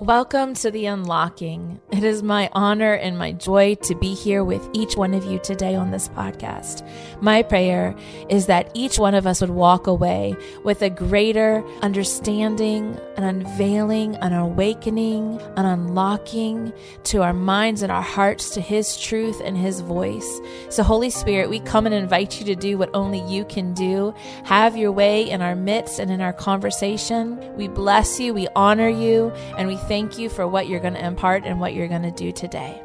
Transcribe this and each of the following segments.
Welcome to the unlocking. It is my honor and my joy to be here with each one of you today on this podcast. My prayer is that each one of us would walk away with a greater understanding, an unveiling, an awakening, an unlocking to our minds and our hearts to His truth and His voice. So, Holy Spirit, we come and invite you to do what only you can do. Have your way in our midst and in our conversation. We bless you, we honor you, and we thank you for what you're going to impart and what you're going to do today.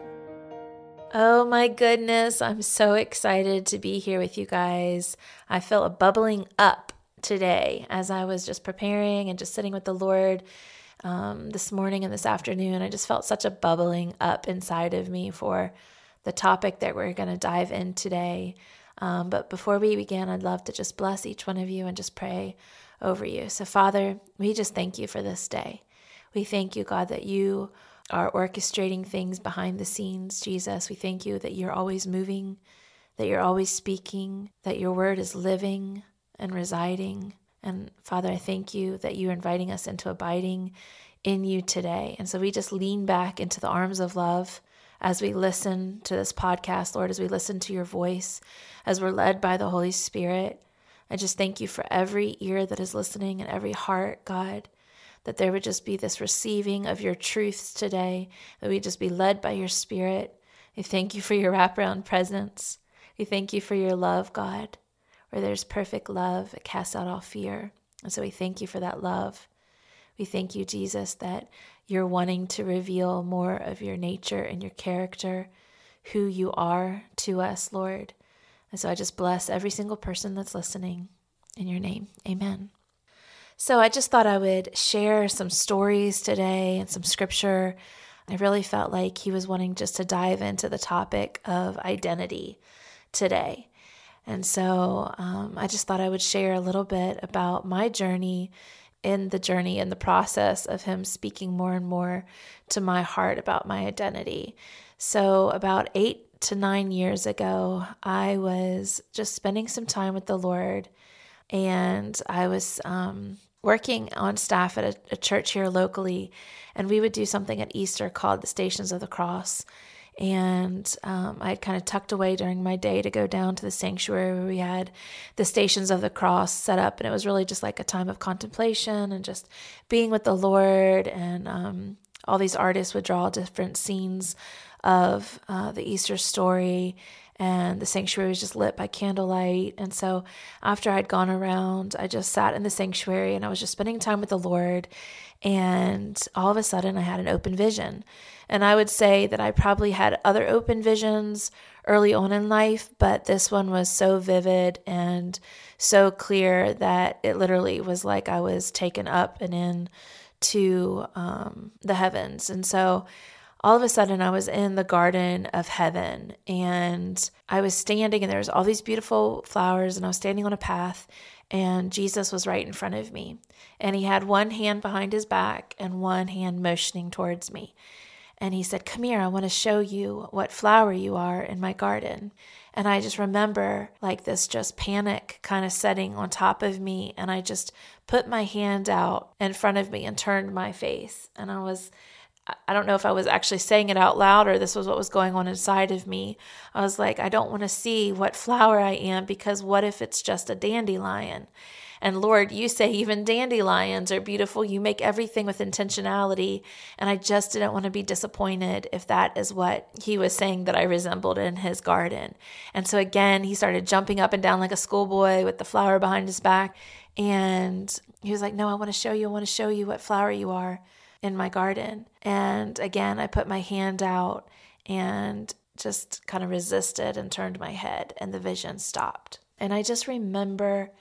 Oh my goodness, I'm so excited to be here with you guys. I feel a bubbling up today as I was just preparing and just sitting with the Lord um, this morning and this afternoon. I just felt such a bubbling up inside of me for the topic that we're going to dive in today. Um, but before we begin, I'd love to just bless each one of you and just pray over you. So, Father, we just thank you for this day. We thank you, God, that you are orchestrating things behind the scenes, Jesus. We thank you that you're always moving, that you're always speaking, that your word is living and residing. And Father, I thank you that you're inviting us into abiding in you today. And so we just lean back into the arms of love as we listen to this podcast, Lord, as we listen to your voice, as we're led by the Holy Spirit. I just thank you for every ear that is listening and every heart, God that there would just be this receiving of your truths today, that we'd just be led by your spirit. We thank you for your wraparound presence. We thank you for your love, God, where there's perfect love, it casts out all fear. And so we thank you for that love. We thank you, Jesus, that you're wanting to reveal more of your nature and your character, who you are to us, Lord. And so I just bless every single person that's listening. In your name, amen. So I just thought I would share some stories today and some scripture. I really felt like he was wanting just to dive into the topic of identity today. And so um, I just thought I would share a little bit about my journey in the journey in the process of him speaking more and more to my heart about my identity. So, about eight to nine years ago, I was just spending some time with the Lord and I was um, working on staff at a, a, church here locally, and we would do something at Easter called the Stations of the Cross. And um, I had kind of tucked away during my day to go down to the sanctuary where we had the Stations of the Cross set up. And it was really just like a time of contemplation and just being with the Lord. And um, all these artists would draw different scenes of uh, the Easter story and the sanctuary was just lit by candlelight. And so after I'd gone around, I just sat in the sanctuary and I was just spending time with the Lord. And all of a sudden, I had an open vision. And I would say that I probably had other open visions early on in life, but this one was so vivid and so clear that it literally was like I was taken up and in to um, the heavens. And so all of a sudden I was in the garden of heaven and I was standing and there was all these beautiful flowers and I was standing on a path and Jesus was right in front of me. And he had one hand behind his back and one hand motioning towards me. And he said, Come here, I want to show you what flower you are in my garden. And I just remember like this just panic kind of setting on top of me. And I just put my hand out in front of me and turned my face. And I was I don't know if I was actually saying it out loud or this was what was going on inside of me. I was like, I don't want to see what flower I am because what if it's just a dandelion? And Lord, you say even dandelions are beautiful. You make everything with intentionality. And I just didn't want to be disappointed if that is what he was saying that I resembled in his garden. And so again, he started jumping up and down like a schoolboy with the flower behind his back. And he was like, No, I want to show you. I want to show you what flower you are in my garden. And again, I put my hand out and just kind of resisted and turned my head, and the vision stopped. And I just remember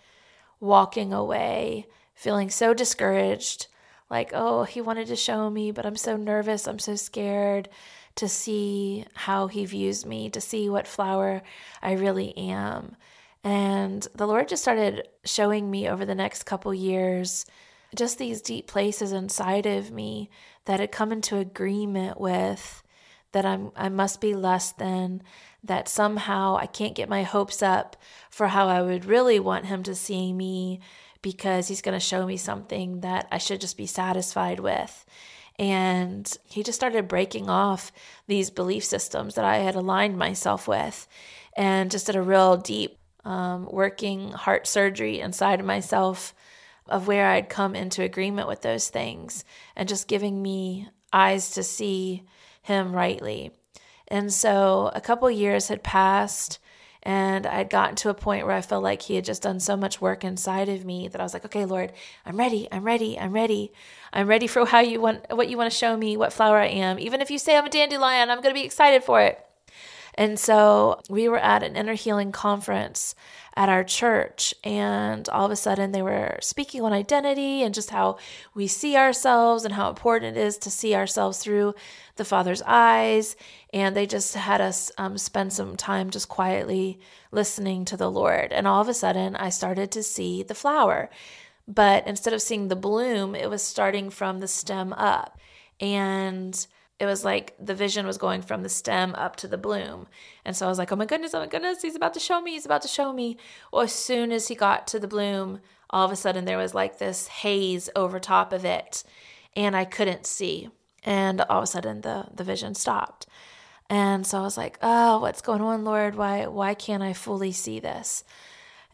walking away feeling so discouraged like, oh, he wanted to show me, but I'm so nervous, I'm so scared to see how he views me, to see what flower I really am. And the Lord just started showing me over the next couple years just these deep places inside of me that had come into agreement with that I'm I must be less than that somehow I can't get my hopes up for how I would really want him to see me because he's going to show me something that I should just be satisfied with. And he just started breaking off these belief systems that I had aligned myself with and just did a real deep um, working heart surgery inside of myself of where I'd come into agreement with those things and just giving me eyes to see him rightly. And so a couple years had passed and I'd gotten to a point where I felt like he had just done so much work inside of me that I was like, okay, Lord, I'm ready. I'm ready. I'm ready. I'm ready for how you want, what you want to show me, what flower I am. Even if you say I'm a dandelion, I'm going to be excited for it. And so we were at an inner healing conference at our church, and all of a sudden they were speaking on identity and just how we see ourselves and how important it is to see ourselves through the Father's eyes. And they just had us um, spend some time just quietly listening to the Lord. And all of a sudden, I started to see the flower. But instead of seeing the bloom, it was starting from the stem up. And it was like the vision was going from the stem up to the bloom. And so I was like, oh my goodness, oh my goodness, he's about to show me, he's about to show me. Well, as soon as he got to the bloom, all of a sudden there was like this haze over top of it, and I couldn't see. And all of a sudden the, the vision stopped. And so I was like, oh, what's going on, Lord? Why why can't I fully see this?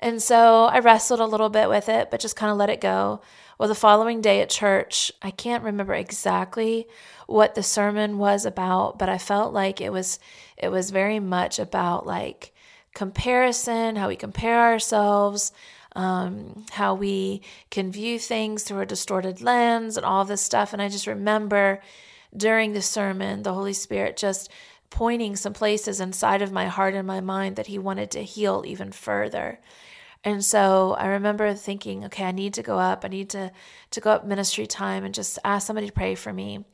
And so I wrestled a little bit with it, but just kind of let it go. Well, the following day at church, I can't remember exactly what the sermon was about, but I felt like it was it was very much about like comparison, how we compare ourselves, um, how we can view things through a distorted lens, and all this stuff. And I just remember during the sermon, the Holy Spirit just pointing some places inside of my heart and my mind that He wanted to heal even further. And so I remember thinking, okay, I need to go up. I need to to go up ministry time and just ask somebody to pray for me.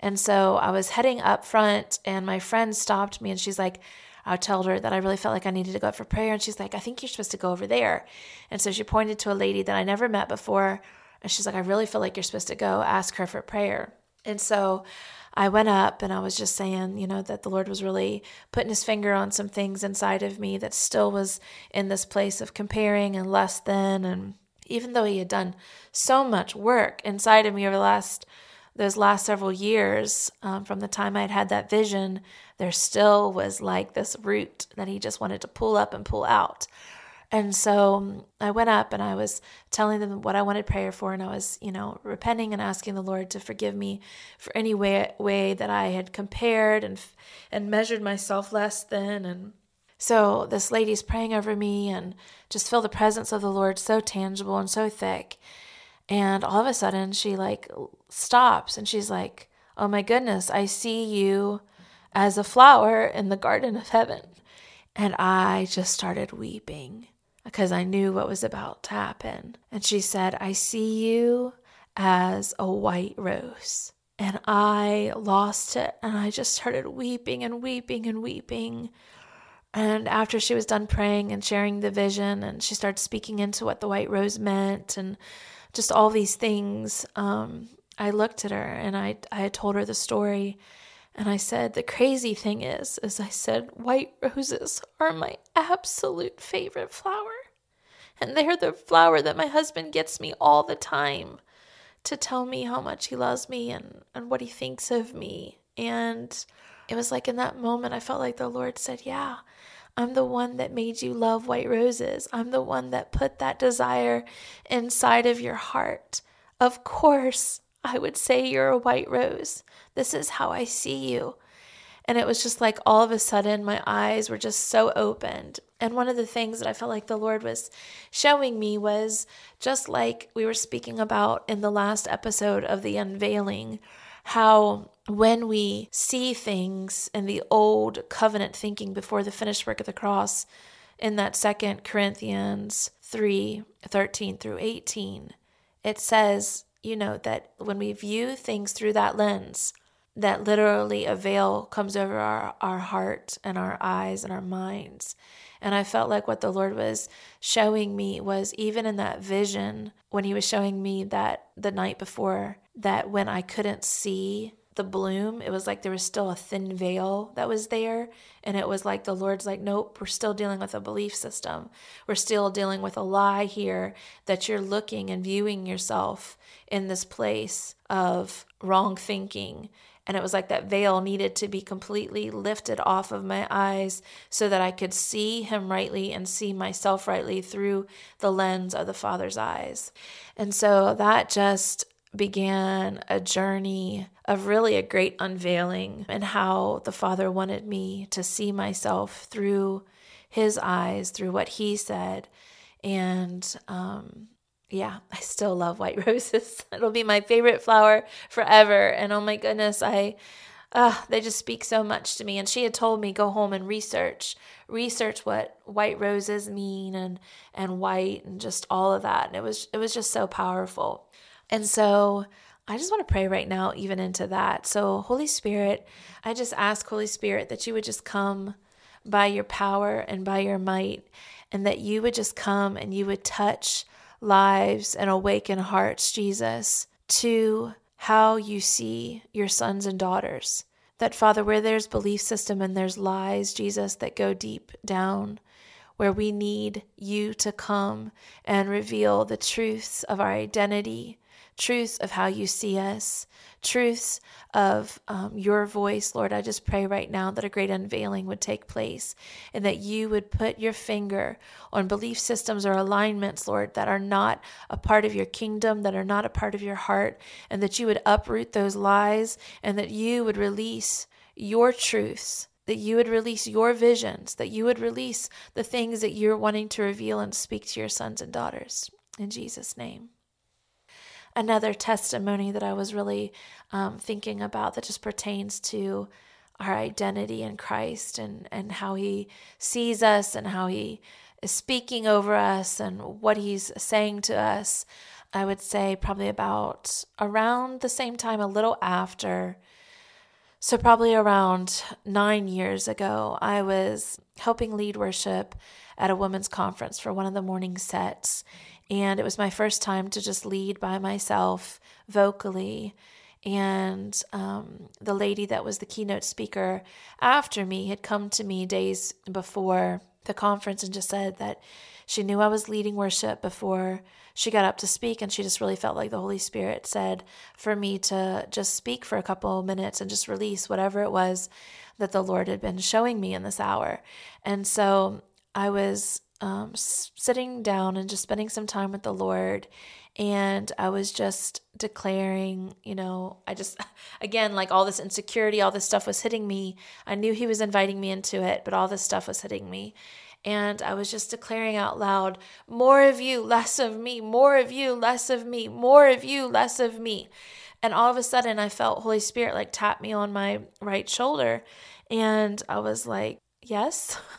And so I was heading up front and my friend stopped me and she's like, I told her that I really felt like I needed to go up for prayer. And she's like, I think you're supposed to go over there. And so she pointed to a lady that I never met before. And she's like, I really feel like you're supposed to go ask her for prayer. And so I went up and I was just saying, you know, that the Lord was really putting his finger on some things inside of me that still was in this place of comparing and less than. And even though he had done so much work inside of me over the last, those last several years, um, from the time I'd had that vision, there still was like this root that he just wanted to pull up and pull out. And so um, I went up and I was telling them what I wanted prayer for. And I was, you know, repenting and asking the Lord to forgive me for any way, way that I had compared and, and measured myself less than. And so this lady's praying over me and just feel the presence of the Lord so tangible and so thick. And all of a sudden she like stops and she's like, Oh my goodness, I see you as a flower in the garden of heaven. And I just started weeping because I knew what was about to happen. And she said, I see you as a white rose. And I lost it and I just started weeping and weeping and weeping. And after she was done praying and sharing the vision, and she started speaking into what the white rose meant and just all these things, um, I looked at her and I, I told her the story. And I said, the crazy thing is, is I said, white roses are my absolute favorite flower. And they're the flower that my husband gets me all the time to tell me how much he loves me and, and what he thinks of me. And it was like in that moment, I felt like the Lord said, Yeah, I'm the one that made you love white roses. I'm the one that put that desire inside of your heart. Of course, I would say you're a white rose. This is how I see you. And it was just like all of a sudden, my eyes were just so opened. And one of the things that I felt like the Lord was showing me was just like we were speaking about in the last episode of the unveiling, how when we see things in the old covenant thinking before the finished work of the cross, in that second Corinthians 3 13 through 18, it says, you know, that when we view things through that lens, that literally a veil comes over our, our heart and our eyes and our minds. And I felt like what the Lord was showing me was even in that vision, when He was showing me that the night before, that when I couldn't see the bloom. It was like there was still a thin veil that was there. And it was like the Lord's like, nope, we're still dealing with a belief system. We're still dealing with a lie here that you're looking and viewing yourself in this place of wrong thinking. And it was like that veil needed to be completely lifted off of my eyes so that I could see him rightly and see myself rightly through the lens of the Father's eyes. And so that just began a journey of really a great unveiling and how the Father wanted me to see myself through His eyes, through what He said. And um, yeah, I still love white roses. It'll be my favorite flower forever. And oh my goodness, I. Uh, they just speak so much to me. And she had told me go home and research, research what white roses mean and and white and just all of that. And it was it was just so powerful. And so I just want to pray right now, even into that. So, Holy Spirit, I just ask, Holy Spirit, that you would just come by your power and by your might, and that you would just come and you would touch lives and awaken hearts, Jesus, to how you see your sons and daughters. That, Father, where there's belief system and there's lies, Jesus, that go deep down, where we need you to come and reveal the truths of our identity truths of how you see us, truths of um, your voice, Lord. I just pray right now that a great unveiling would take place and that you would put your finger on belief systems or alignments, Lord, that are not a part of your kingdom, that are not a part of your heart, and that you would uproot those lies and that you would release your truths that you would release your visions, that you would release the things that you're wanting to reveal and speak to your sons and daughters. In Jesus' name another testimony that I was really um, thinking about that just pertains to our identity in Christ and, and how He sees us and how He is speaking over us and what He's saying to us. I would say probably about around the same time, a little after. So, probably around nine years ago, I was helping lead worship at a women's conference for one of the morning sets. And it was my first time to just lead by myself vocally. And um, the lady that was the keynote speaker after me had come to me days before the conference and just said that she knew I was leading worship before she got up to speak. And she just really felt like the Holy Spirit said for me to just speak for a couple of minutes and just release whatever it was that the Lord had been showing me in this hour. And so I was um, sitting down and just spending some time with the Lord. And I was just declaring, you know, I just, again, like all this insecurity, all this stuff was hitting me. I knew He was inviting me into it, but all this stuff was hitting me. And I was just declaring out loud, more of you, less of me, more of you, less of me, more of you, less of me. And all of a sudden, I felt Holy Spirit like tap me on my right shoulder. And I was like, yes.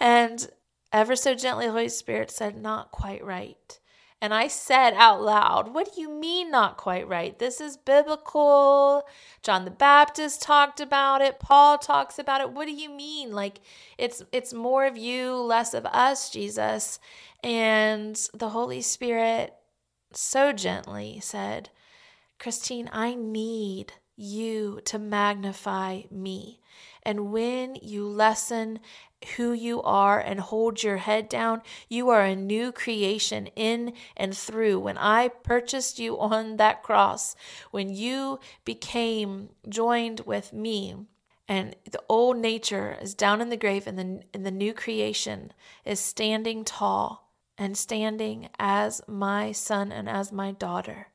And ever so gently, Holy Spirit said, Not quite right. And I said out loud, What do you mean, not quite right? This is biblical. John the Baptist talked about it. Paul talks about it. What do you mean? Like, it's, it's more of you, less of us, Jesus. And the Holy Spirit so gently said, Christine, I need you to magnify me. And when you lessen who you are and hold your head down, you are a new creation in and through. When I purchased you on that cross, when you became joined with me, and the old nature is down in the grave, and the, and the new creation is standing tall and standing as my son and as my daughter.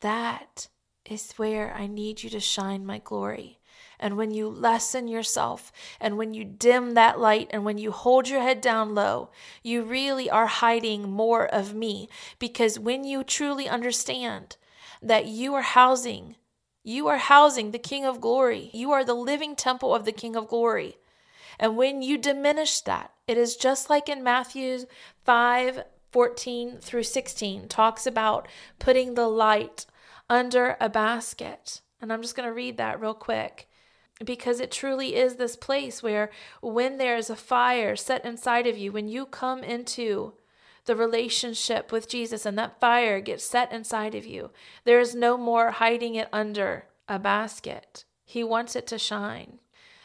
That is where I need you to shine my glory. And when you lessen yourself, and when you dim that light, and when you hold your head down low, you really are hiding more of me. Because when you truly understand that you are housing, you are housing the King of Glory, you are the living temple of the King of Glory. And when you diminish that, it is just like in Matthew 5 14 through 16 talks about putting the light under a basket. And I'm just going to read that real quick because it truly is this place where when there's a fire set inside of you, when you come into the relationship with Jesus and that fire gets set inside of you, there is no more hiding it under a basket. He wants it to shine.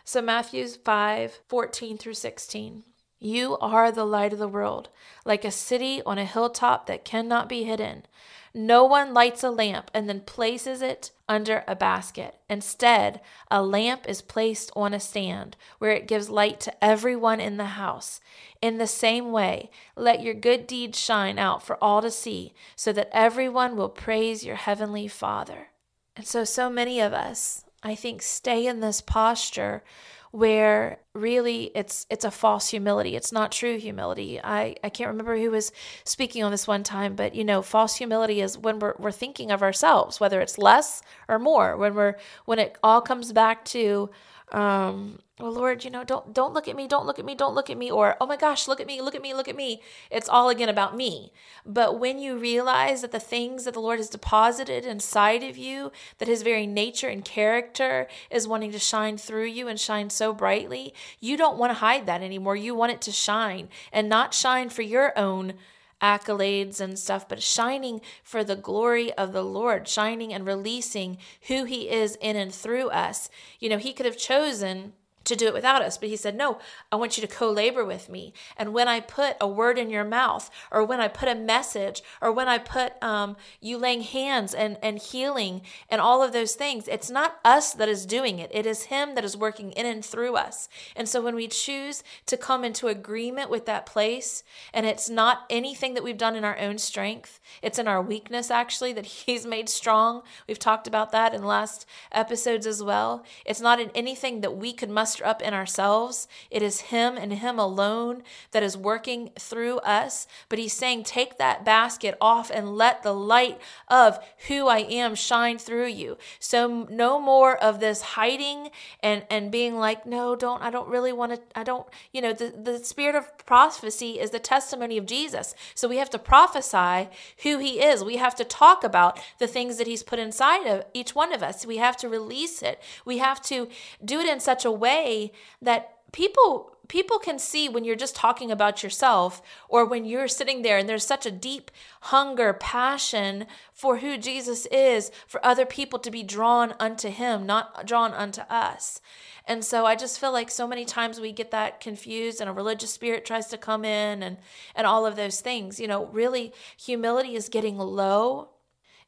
So, Matthew 5 14 through 16. You are the light of the world, like a city on a hilltop that cannot be hidden. No one lights a lamp and then places it under a basket. Instead, a lamp is placed on a stand where it gives light to everyone in the house. In the same way, let your good deeds shine out for all to see, so that everyone will praise your heavenly Father. And so, so many of us, I think, stay in this posture where really it's it's a false humility. It's not true humility. I i can't remember who was speaking on this one time but you know false humility is when we're, we're thinking of ourselves whether it's less or more when we're when it all comes back to um well lord you know don't don't look at me don't look at me don't look at me or oh my gosh look at me look at me look at me. It's all again about me. But when you realize that the things that the lord has deposited inside of you that his very nature and character is wanting to shine through you and shine so brightly you don't want to hide that anymore you want it to shine and not shine for your own accolades and stuff, but shining for the glory of the Lord, shining and releasing who He is in and through us. You know, He could have chosen to do it without us. But he said, No, I want you to co labor with me. And when I put a word in your mouth, or when I put a message, or when I put um, you laying hands and, and healing and all of those things, it's not us that is doing it. It is Him that is working in and through us. And so when we choose to come into agreement with that place, and it's not anything that we've done in our own strength, it's in our weakness actually that He's made strong. We've talked about that in last episodes as well. It's not in anything that we could muster up in ourselves. It is Him and Him alone that is working through us. But He's saying, take that basket off and let the light of who I am shine through you. So no more of this hiding and and being like, no, don't. I don't really want to. I don't. You know, the the spirit of prophecy is the testimony of Jesus. So we have to prophesy who He is. We have to talk about the things that He's put inside of each one of us. We have to release it. We have to do it in such a way way that people people can see when you're just talking about yourself or when you're sitting there and there's such a deep hunger passion for who Jesus is for other people to be drawn unto him not drawn unto us. And so I just feel like so many times we get that confused and a religious spirit tries to come in and and all of those things. You know really humility is getting low.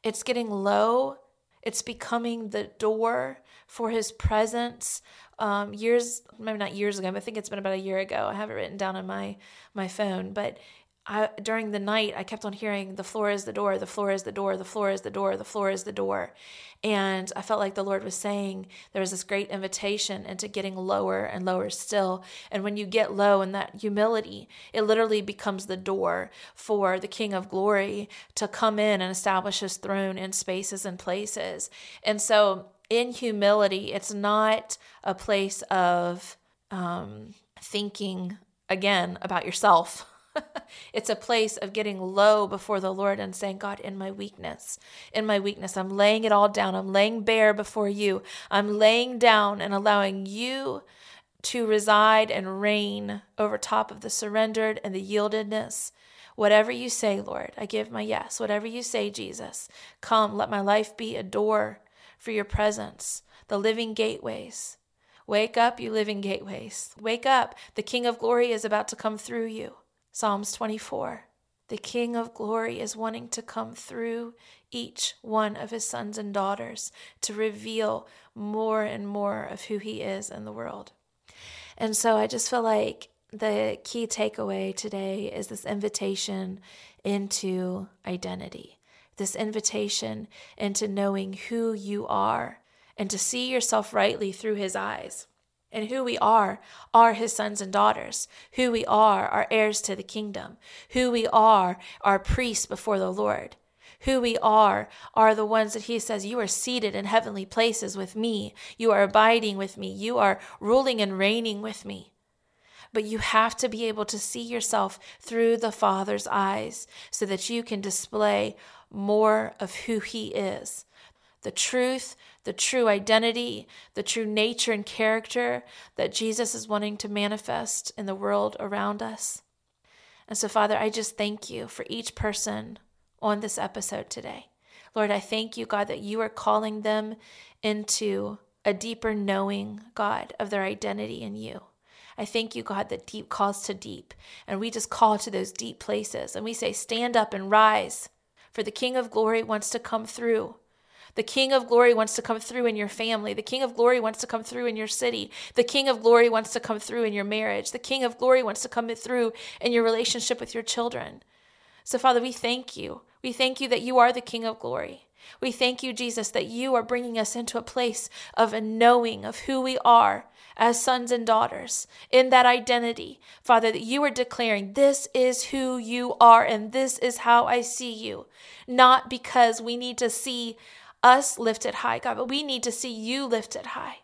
It's getting low. It's becoming the door for his presence um, years, maybe not years ago, but I think it's been about a year ago. I have it written down on my my phone, but I, during the night, I kept on hearing, the floor is the door, the floor is the door, the floor is the door, the floor is the door. And I felt like the Lord was saying there was this great invitation into getting lower and lower still. And when you get low in that humility, it literally becomes the door for the King of glory to come in and establish his throne in spaces and places. And so in humility, it's not a place of um, thinking again about yourself. it's a place of getting low before the Lord and saying, God, in my weakness, in my weakness, I'm laying it all down. I'm laying bare before you. I'm laying down and allowing you to reside and reign over top of the surrendered and the yieldedness. Whatever you say, Lord, I give my yes. Whatever you say, Jesus, come, let my life be a door for your presence, the living gateways. Wake up, you living gateways. Wake up. The King of glory is about to come through you. Psalms 24. The King of glory is wanting to come through each one of his sons and daughters to reveal more and more of who he is in the world. And so I just feel like the key takeaway today is this invitation into identity this invitation into knowing who you are and to see yourself rightly through his eyes. And who we are are his sons and daughters. Who we are are heirs to the kingdom. Who we are are priests before the Lord. Who we are are the ones that he says, You are seated in heavenly places with me. You are abiding with me. You are ruling and reigning with me but you have to be able to see yourself through the Father's eyes so that you can display more of who He is. The truth, the true identity, the true nature and character that Jesus is wanting to manifest in the world around us. And so, Father, I just thank you for each person on this episode today. Lord, I thank you, God, that you are calling them into a deeper knowing, God, of their identity in you. I thank you, God, that deep calls to deep. And we just call to those deep places and we say, Stand up and rise, for the King of glory wants to come through. The King of glory wants to come through in your family. The King of glory wants to come through in your city. The King of glory wants to come through in your marriage. The King of glory wants to come through in your relationship with your children. So, Father, we thank you. We thank you that you are the King of glory. We thank you, Jesus, that you are bringing us into a place of a knowing of who we are as sons and daughters in that identity. Father, that you are declaring, This is who you are, and this is how I see you. Not because we need to see us lifted high, God, but we need to see you lifted high.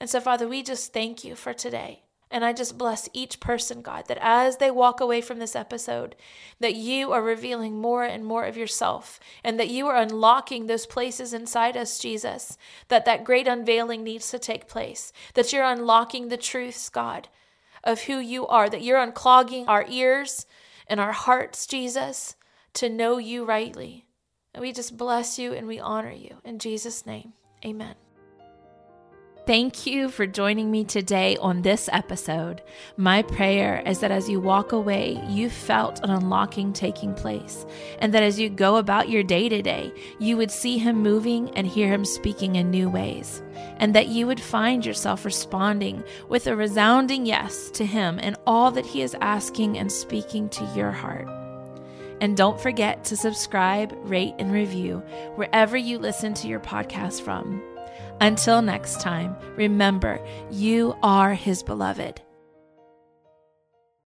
And so, Father, we just thank you for today. And I just bless each person, God, that as they walk away from this episode, that you are revealing more and more of yourself and that you are unlocking those places inside us, Jesus, that that great unveiling needs to take place, that you're unlocking the truths, God, of who you are, that you're unclogging our ears and our hearts, Jesus, to know you rightly. And we just bless you and we honor you. In Jesus' name, amen. Thank you for joining me today on this episode. My prayer is that as you walk away, you felt an unlocking taking place, and that as you go about your day to day, you would see Him moving and hear Him speaking in new ways, and that you would find yourself responding with a resounding yes to Him and all that He is asking and speaking to your heart. And don't forget to subscribe, rate, and review wherever you listen to your podcast from. Until next time, remember, you are His beloved.